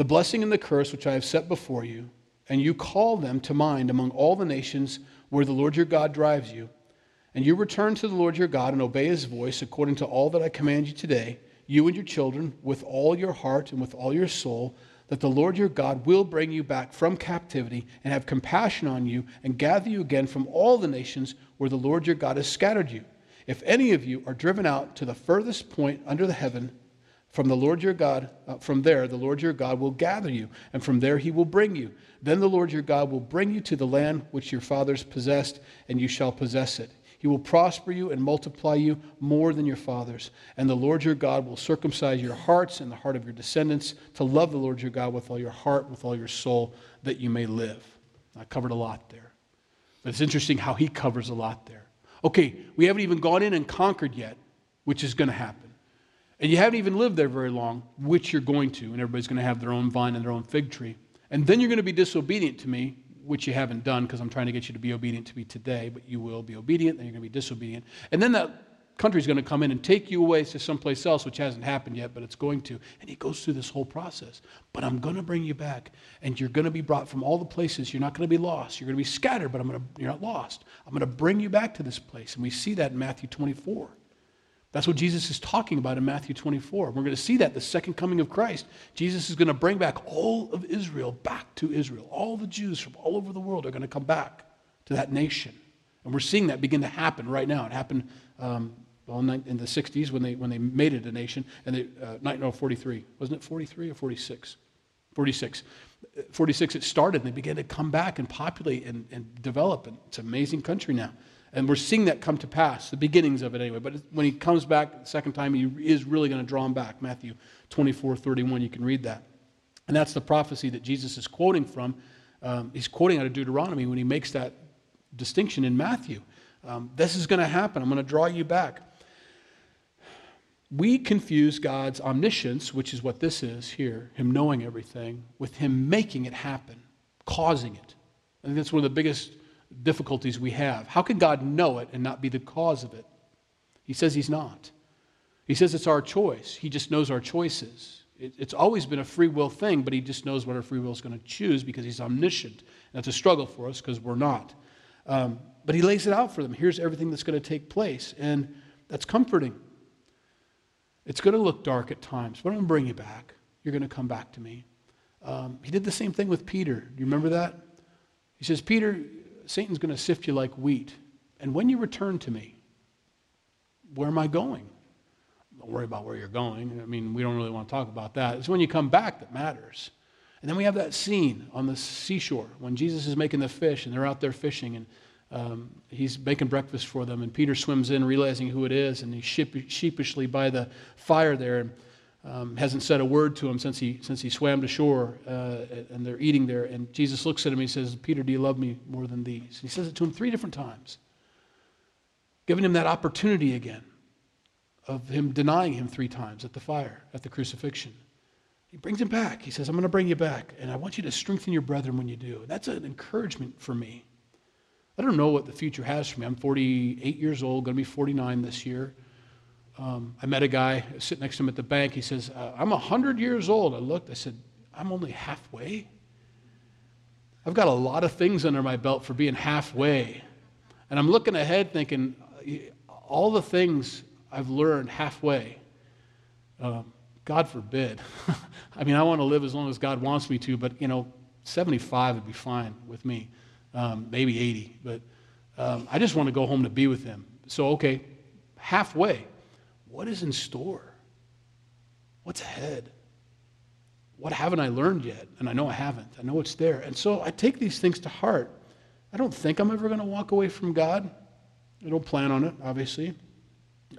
the blessing and the curse which I have set before you, and you call them to mind among all the nations where the Lord your God drives you, and you return to the Lord your God and obey his voice according to all that I command you today, you and your children, with all your heart and with all your soul, that the Lord your God will bring you back from captivity and have compassion on you and gather you again from all the nations where the Lord your God has scattered you. If any of you are driven out to the furthest point under the heaven, from the Lord your God, uh, from there, the Lord your God will gather you, and from there he will bring you. Then the Lord your God will bring you to the land which your fathers possessed, and you shall possess it. He will prosper you and multiply you more than your fathers. And the Lord your God will circumcise your hearts and the heart of your descendants to love the Lord your God with all your heart, with all your soul, that you may live. I covered a lot there. But it's interesting how he covers a lot there. Okay, we haven't even gone in and conquered yet, which is going to happen and you haven't even lived there very long, which you're going to, and everybody's going to have their own vine and their own fig tree. And then you're going to be disobedient to me, which you haven't done because I'm trying to get you to be obedient to me today, but you will be obedient, then you're going to be disobedient. And then that country's going to come in and take you away to someplace else, which hasn't happened yet, but it's going to. And he goes through this whole process. But I'm going to bring you back, and you're going to be brought from all the places. You're not going to be lost. You're going to be scattered, but I'm going to, you're not lost. I'm going to bring you back to this place. And we see that in Matthew 24. That's what Jesus is talking about in Matthew 24. We're going to see that the second coming of Christ. Jesus is going to bring back all of Israel back to Israel. All the Jews from all over the world are going to come back to that nation. And we're seeing that begin to happen right now. It happened um, well, in the 60s when they, when they made it a nation. And they, uh, no, 43. Wasn't it 43 or 46? 46. 46 it started and they began to come back and populate and, and develop. And it's an amazing country now. And we're seeing that come to pass, the beginnings of it anyway. But when he comes back the second time, he is really going to draw him back. Matthew 24, 31, you can read that. And that's the prophecy that Jesus is quoting from. Um, he's quoting out of Deuteronomy when he makes that distinction in Matthew. Um, this is going to happen. I'm going to draw you back. We confuse God's omniscience, which is what this is here, Him knowing everything, with Him making it happen, causing it. I think that's one of the biggest difficulties we have. How can God know it and not be the cause of it? He says He's not. He says it's our choice. He just knows our choices. It, it's always been a free will thing, but He just knows what our free will is going to choose because He's omniscient. That's a struggle for us because we're not. Um, but He lays it out for them. Here's everything that's going to take place. And that's comforting. It's going to look dark at times, but I'm going to bring you back. You're going to come back to me. Um, he did the same thing with Peter. Do you remember that? He says, Peter, Satan's going to sift you like wheat. And when you return to me, where am I going? Don't worry about where you're going. I mean, we don't really want to talk about that. It's when you come back that matters. And then we have that scene on the seashore when Jesus is making the fish and they're out there fishing and um, he's making breakfast for them. And Peter swims in, realizing who it is, and he's sheepishly by the fire there and um, hasn't said a word to him since he, since he swam to shore uh, and they're eating there. And Jesus looks at him and he says, Peter, do you love me more than these? And he says it to him three different times, giving him that opportunity again of him denying him three times at the fire, at the crucifixion. He brings him back. He says, I'm going to bring you back, and I want you to strengthen your brethren when you do. That's an encouragement for me. I don't know what the future has for me. I'm 48 years old, going to be 49 this year. Um, I met a guy sitting next to him at the bank. He says, uh, I'm 100 years old. I looked, I said, I'm only halfway. I've got a lot of things under my belt for being halfway. And I'm looking ahead thinking, all the things I've learned halfway. Um, God forbid. I mean, I want to live as long as God wants me to, but, you know, 75 would be fine with me, um, maybe 80. But um, I just want to go home to be with Him. So, okay, halfway. What is in store? What's ahead? What haven't I learned yet? And I know I haven't. I know it's there. And so I take these things to heart. I don't think I'm ever going to walk away from God. I don't plan on it, obviously.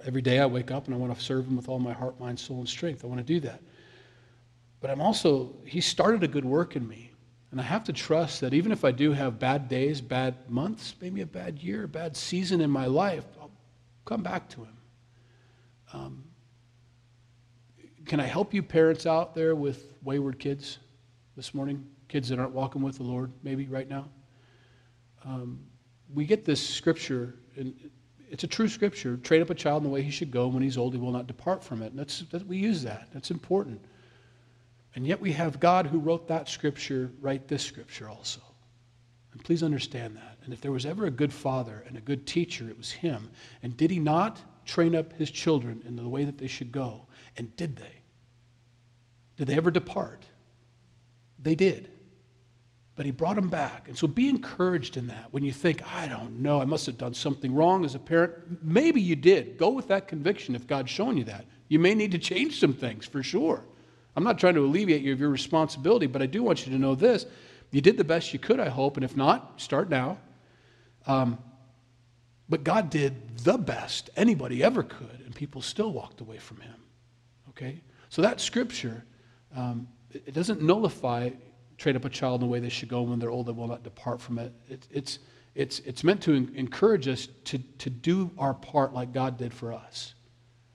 Every day I wake up and I want to serve Him with all my heart, mind, soul, and strength. I want to do that. But I'm also, He started a good work in me. And I have to trust that even if I do have bad days, bad months, maybe a bad year, a bad season in my life, I'll come back to Him. Um, can I help you, parents out there, with wayward kids this morning? Kids that aren't walking with the Lord, maybe right now? Um, we get this scripture, and it's a true scripture. Train up a child in the way he should go. When he's old, he will not depart from it. And that's, that, we use that. That's important. And yet we have God who wrote that scripture write this scripture also. And please understand that. And if there was ever a good father and a good teacher, it was him. And did he not train up his children in the way that they should go? And did they? Did they ever depart? They did but he brought them back. And so be encouraged in that. When you think, I don't know, I must have done something wrong as a parent, maybe you did. Go with that conviction if God's shown you that. You may need to change some things for sure. I'm not trying to alleviate you of your responsibility, but I do want you to know this. You did the best you could, I hope, and if not, start now. Um, but God did the best anybody ever could, and people still walked away from him. Okay? So that scripture, um, it doesn't nullify train up a child in the way they should go. When they're old, they will not depart from it. it it's, it's, it's meant to encourage us to, to do our part like God did for us,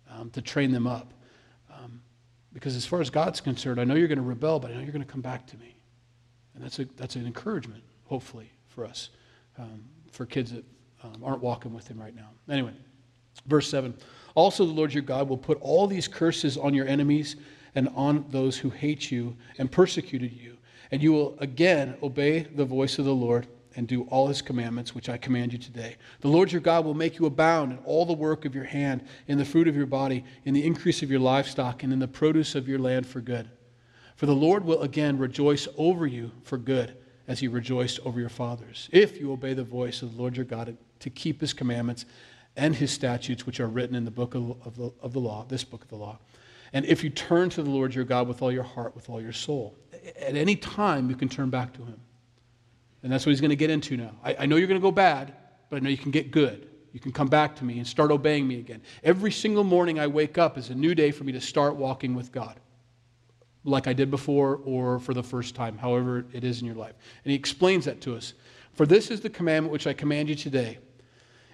um, to train them up. Um, because as far as God's concerned, I know you're going to rebel, but I know you're going to come back to me. And that's, a, that's an encouragement, hopefully, for us, um, for kids that um, aren't walking with Him right now. Anyway, verse 7 Also, the Lord your God will put all these curses on your enemies and on those who hate you and persecuted you and you will again obey the voice of the Lord and do all his commandments, which I command you today. The Lord your God will make you abound in all the work of your hand, in the fruit of your body, in the increase of your livestock, and in the produce of your land for good. For the Lord will again rejoice over you for good, as he rejoiced over your fathers, if you obey the voice of the Lord your God to keep his commandments and his statutes, which are written in the book of, of, the, of the law, this book of the law. And if you turn to the Lord your God with all your heart, with all your soul, at any time you can turn back to him. And that's what he's going to get into now. I, I know you're going to go bad, but I know you can get good. You can come back to me and start obeying me again. Every single morning I wake up is a new day for me to start walking with God. like I did before or for the first time, however it is in your life. And he explains that to us. For this is the commandment which I command you today,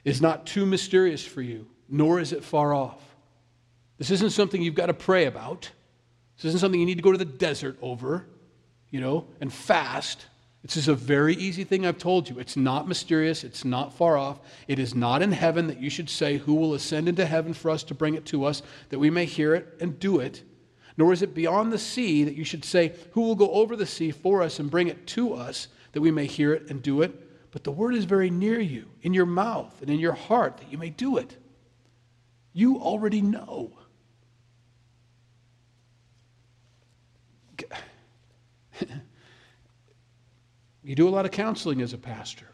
is not too mysterious for you, nor is it far off. This isn't something you've got to pray about. This isn't something you need to go to the desert over, you know, and fast. This is a very easy thing I've told you. It's not mysterious. It's not far off. It is not in heaven that you should say, Who will ascend into heaven for us to bring it to us, that we may hear it and do it? Nor is it beyond the sea that you should say, Who will go over the sea for us and bring it to us, that we may hear it and do it? But the word is very near you, in your mouth and in your heart, that you may do it. You already know. you do a lot of counseling as a pastor.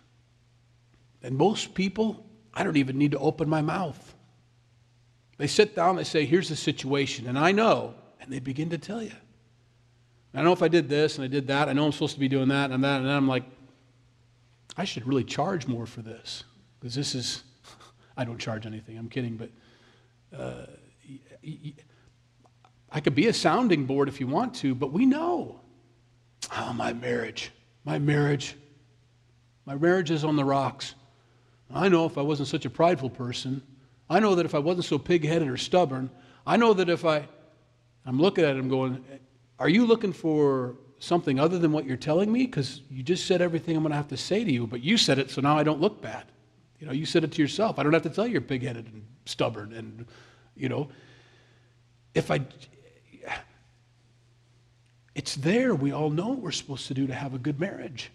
And most people, I don't even need to open my mouth. They sit down, they say, Here's the situation. And I know, and they begin to tell you. I know if I did this and I did that, I know I'm supposed to be doing that and that, and then I'm like, I should really charge more for this. Because this is, I don't charge anything, I'm kidding, but uh, I could be a sounding board if you want to, but we know. Oh, my marriage, my marriage, my marriage is on the rocks. I know if I wasn't such a prideful person, I know that if I wasn't so pig headed or stubborn, I know that if I, I'm looking at him going, Are you looking for something other than what you're telling me? Because you just said everything I'm going to have to say to you, but you said it, so now I don't look bad. You know, you said it to yourself. I don't have to tell you you're pig headed and stubborn. And, you know, if I, it's there. We all know what we're supposed to do to have a good marriage.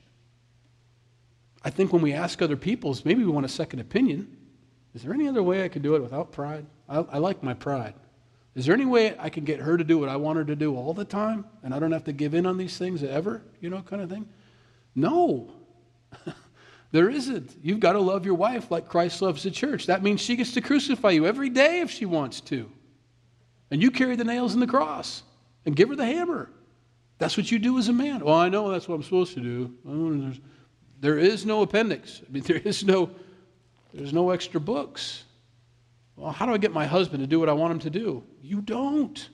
I think when we ask other people's, maybe we want a second opinion. Is there any other way I could do it without pride? I, I like my pride. Is there any way I can get her to do what I want her to do all the time and I don't have to give in on these things ever, you know, kind of thing? No. there isn't. You've got to love your wife like Christ loves the church. That means she gets to crucify you every day if she wants to. And you carry the nails in the cross and give her the hammer. That's what you do as a man. Well, I know that's what I'm supposed to do. There is no appendix. I mean, there is no, there's no extra books. Well, how do I get my husband to do what I want him to do? You don't,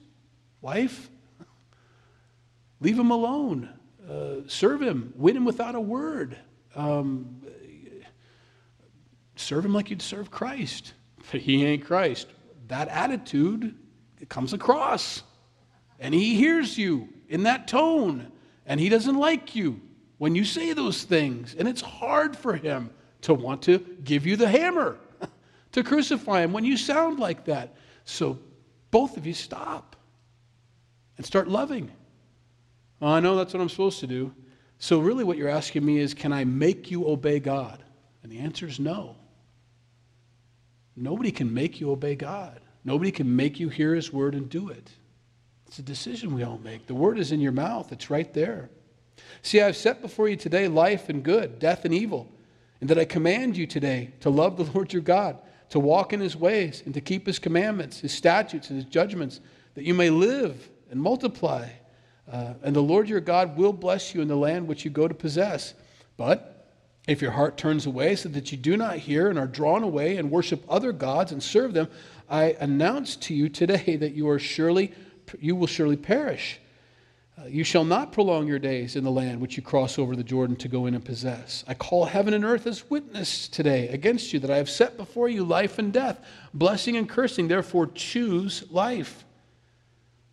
wife. Leave him alone. Uh, serve him. Win him without a word. Um, serve him like you'd serve Christ. But he ain't Christ. That attitude it comes across. And he hears you in that tone. And he doesn't like you when you say those things. And it's hard for him to want to give you the hammer to crucify him when you sound like that. So both of you stop and start loving. Well, I know that's what I'm supposed to do. So, really, what you're asking me is can I make you obey God? And the answer is no. Nobody can make you obey God. Nobody can make you hear His word and do it. It's a decision we all make. The word is in your mouth, it's right there. See, I've set before you today life and good, death and evil, and that I command you today to love the Lord your God to walk in his ways and to keep his commandments, his statutes, and his judgments, that you may live and multiply. Uh, and the Lord your God will bless you in the land which you go to possess. But if your heart turns away so that you do not hear and are drawn away and worship other gods and serve them, I announce to you today that you are surely you will surely perish. Uh, you shall not prolong your days in the land which you cross over the Jordan to go in and possess. I call heaven and earth as witness today against you that I have set before you life and death, blessing and cursing. Therefore, choose life,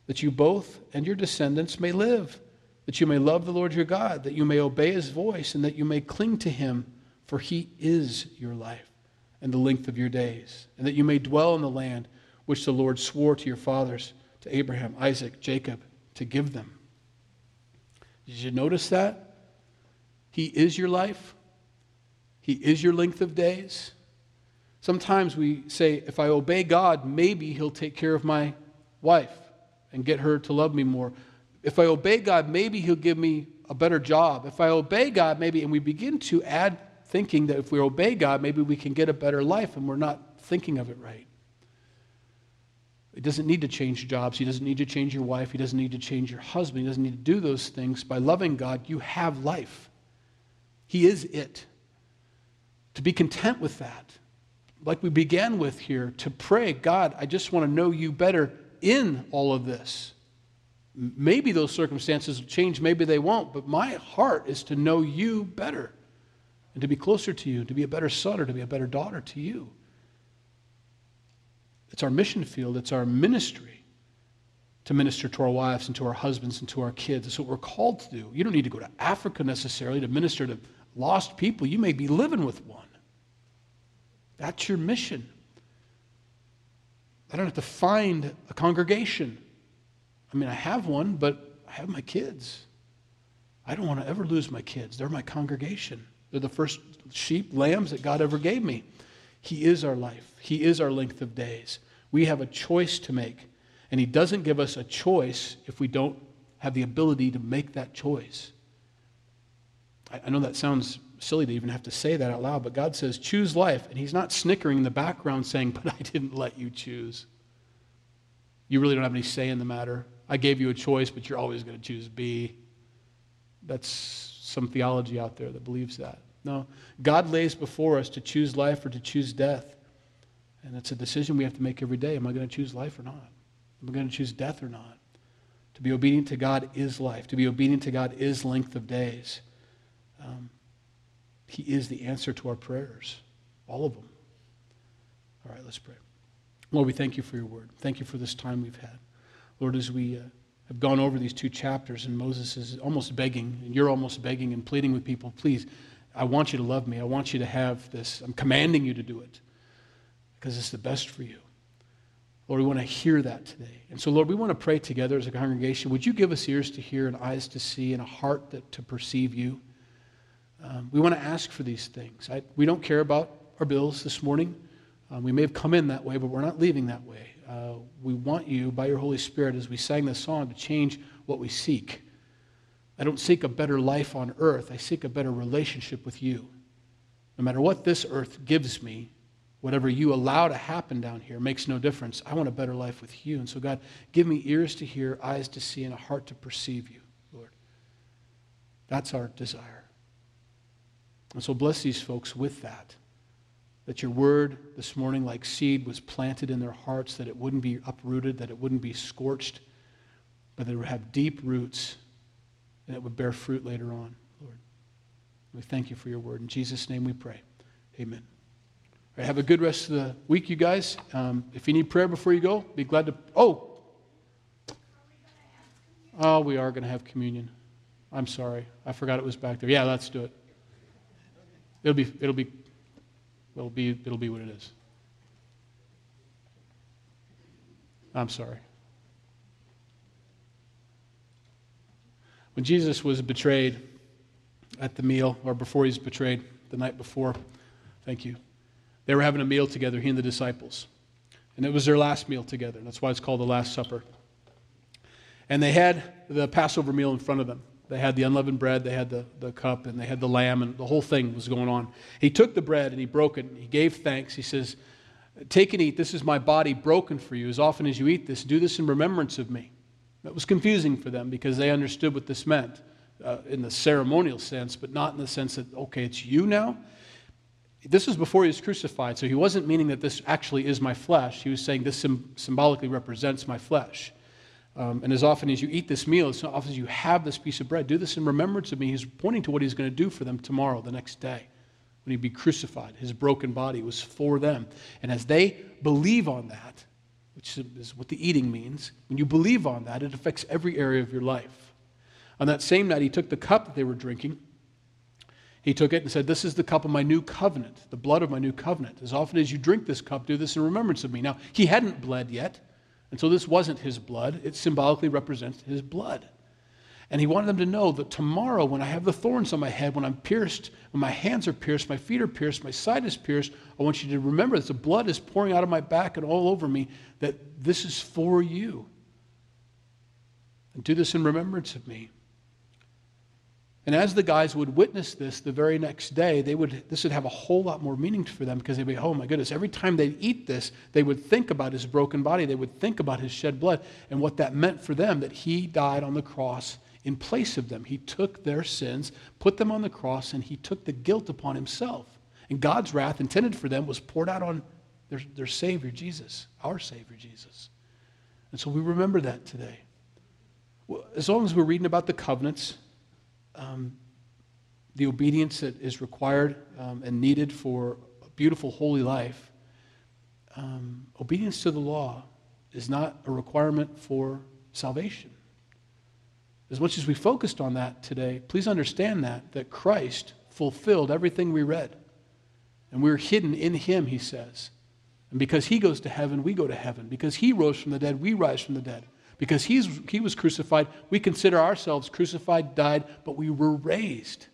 that you both and your descendants may live, that you may love the Lord your God, that you may obey his voice, and that you may cling to him, for he is your life and the length of your days, and that you may dwell in the land which the Lord swore to your fathers, to Abraham, Isaac, Jacob, to give them. Did you notice that? He is your life, He is your length of days. Sometimes we say, if I obey God, maybe He'll take care of my wife and get her to love me more. If I obey God, maybe He'll give me a better job. If I obey God, maybe, and we begin to add thinking that if we obey God, maybe we can get a better life, and we're not thinking of it right. He doesn't need to change jobs. He doesn't need to change your wife. He doesn't need to change your husband. He doesn't need to do those things. By loving God, you have life. He is it. To be content with that, like we began with here, to pray, God, I just want to know you better in all of this. maybe those circumstances will change, maybe they won't, but my heart is to know you better and to be closer to you, to be a better son or to be a better daughter to you. It's our mission field, it's our ministry to minister to our wives and to our husbands and to our kids. It's what we're called to do. You don't need to go to Africa necessarily to minister to lost people. You may be living with one. That's your mission. I don't have to find a congregation. I mean, I have one, but I have my kids. I don't want to ever lose my kids. They're my congregation. They're the first sheep, lambs that God ever gave me. He is our life, He is our length of days. We have a choice to make. And He doesn't give us a choice if we don't have the ability to make that choice. I, know that sounds silly to even have to say that out loud, but God says, choose life. And He's not snickering in the background saying, but I didn't let you choose. You really don't have any say in the matter. I gave you a choice, but you're always going to choose B. That's some theology out there that believes that. No, God lays before us to choose life or to choose death. And it's a decision we have to make every day. Am I going to choose life or not? Am I going to choose death or not? To be obedient to God is life. To be obedient to God is length of days. Um, he is the answer to our prayers, all of them. All right, let's pray. Lord, we thank you for your word. Thank you for this time we've had. Lord, as we uh, have gone over these two chapters, and Moses is almost begging, and you're almost begging and pleading with people, please, I want you to love me. I want you to have this. I'm commanding you to do it because it's the best for you. Lord, we want to hear that today. And so, Lord, we want to pray together as a congregation. Would you give us ears to hear and eyes to see and a heart that, to perceive you? Um, we want to ask for these things. I, we don't care about our bills this morning. Um, we may have come in that way, but we're not leaving that way. Uh, we want you, by your Holy Spirit, as we sang this song, to change what we seek. I don't seek a better life on earth, I seek a better relationship with you. No matter what this earth gives me, whatever you allow to happen down here makes no difference. I want a better life with you. And so, God, give me ears to hear, eyes to see, and a heart to perceive you, Lord. That's our desire. And so bless these folks with that. That your word this morning, like seed, was planted in their hearts, that it wouldn't be uprooted, that it wouldn't be scorched, but that it would have deep roots and it would bear fruit later on, Lord. We thank you for your word. In Jesus' name we pray. Amen. Right, have a good rest of the week, you guys. Um, if you need prayer before you go, be glad to. Oh! Oh, we are going to have communion. I'm sorry. I forgot it was back there. Yeah, let's do it. It'll be, it'll be, it'll be, it'll be what it is. I'm sorry. When Jesus was betrayed at the meal, or before he was betrayed, the night before, thank you, they were having a meal together, he and the disciples. And it was their last meal together. That's why it's called the Last Supper. And they had the Passover meal in front of them. They had the unleavened bread, they had the, the cup, and they had the lamb, and the whole thing was going on. He took the bread and he broke it, and he gave thanks. He says, Take and eat. This is my body broken for you. As often as you eat this, do this in remembrance of me. That was confusing for them because they understood what this meant uh, in the ceremonial sense, but not in the sense that, okay, it's you now. This was before he was crucified, so he wasn't meaning that this actually is my flesh. He was saying this symbolically represents my flesh. Um, and as often as you eat this meal, as often as you have this piece of bread, do this in remembrance of me. He's pointing to what he's going to do for them tomorrow, the next day, when he'd be crucified. His broken body was for them. And as they believe on that, which is what the eating means, when you believe on that, it affects every area of your life. On that same night, he took the cup that they were drinking. He took it and said, This is the cup of my new covenant, the blood of my new covenant. As often as you drink this cup, do this in remembrance of me. Now, he hadn't bled yet. And so this wasn't his blood, it symbolically represents his blood. And he wanted them to know that tomorrow, when I have the thorns on my head, when I'm pierced, when my hands are pierced, my feet are pierced, my side is pierced, I want you to remember that the blood is pouring out of my back and all over me, that this is for you. And do this in remembrance of me. And as the guys would witness this the very next day, they would, this would have a whole lot more meaning for them because they'd be, oh my goodness, every time they'd eat this, they would think about his broken body. They would think about his shed blood and what that meant for them that he died on the cross in place of them. He took their sins, put them on the cross, and he took the guilt upon himself. And God's wrath intended for them was poured out on their, their Savior, Jesus, our Savior, Jesus. And so we remember that today. As long as we're reading about the covenants, um, the obedience that is required um, and needed for a beautiful, holy life, um, obedience to the law is not a requirement for salvation. As much as we focused on that today, please understand that, that Christ fulfilled everything we read. And we're hidden in him, he says. And because he goes to heaven, we go to heaven. Because he rose from the dead, we rise from the dead. Because he's, he was crucified, we consider ourselves crucified, died, but we were raised.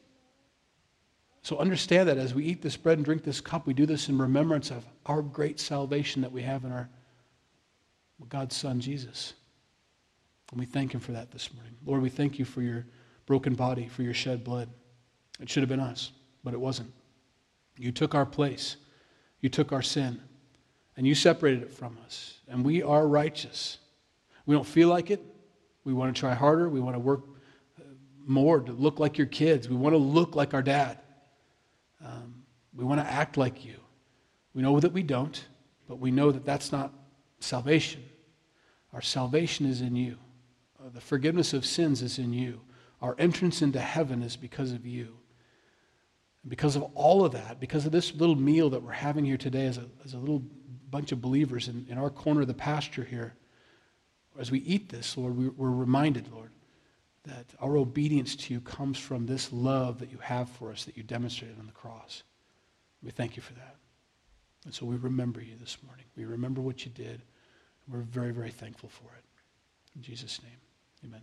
So understand that as we eat this bread and drink this cup, we do this in remembrance of our great salvation that we have in our God's Son, Jesus. And we thank him for that this morning. Lord, we thank you for your broken body, for your shed blood. It should have been us, but it wasn't. You took our place, you took our sin, and you separated it from us. And we are righteous. We don't feel like it. We want to try harder. We want to work uh, more to look like your kids. We want to look like our dad. Um, we want to act like you. We know that we don't, but we know that that's not salvation. Our salvation is in you. Uh, the forgiveness of sins is in you. Our entrance into heaven is because of you. And because of all of that, because of this little meal that we're having here today as a, as a little bunch of believers in, in our corner of the pasture here, as we eat this, Lord, we, we're reminded, Lord, that our obedience to you comes from this love that you have for us that you demonstrated on the cross. We thank you for that. And so we remember you this morning. We remember what you did. We're very, very thankful for it. In Jesus' name, amen.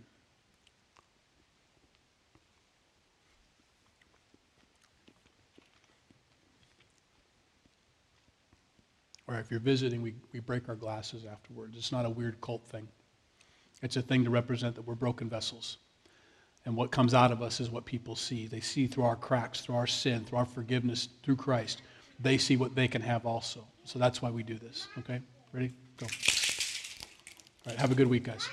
Or if you're visiting, we, we break our glasses afterwards. It's not a weird cult thing. It's a thing to represent that we're broken vessels. And what comes out of us is what people see. They see through our cracks, through our sin, through our forgiveness, through Christ. They see what they can have also. So that's why we do this. Okay? Ready? Go. All right. Have a good week, guys.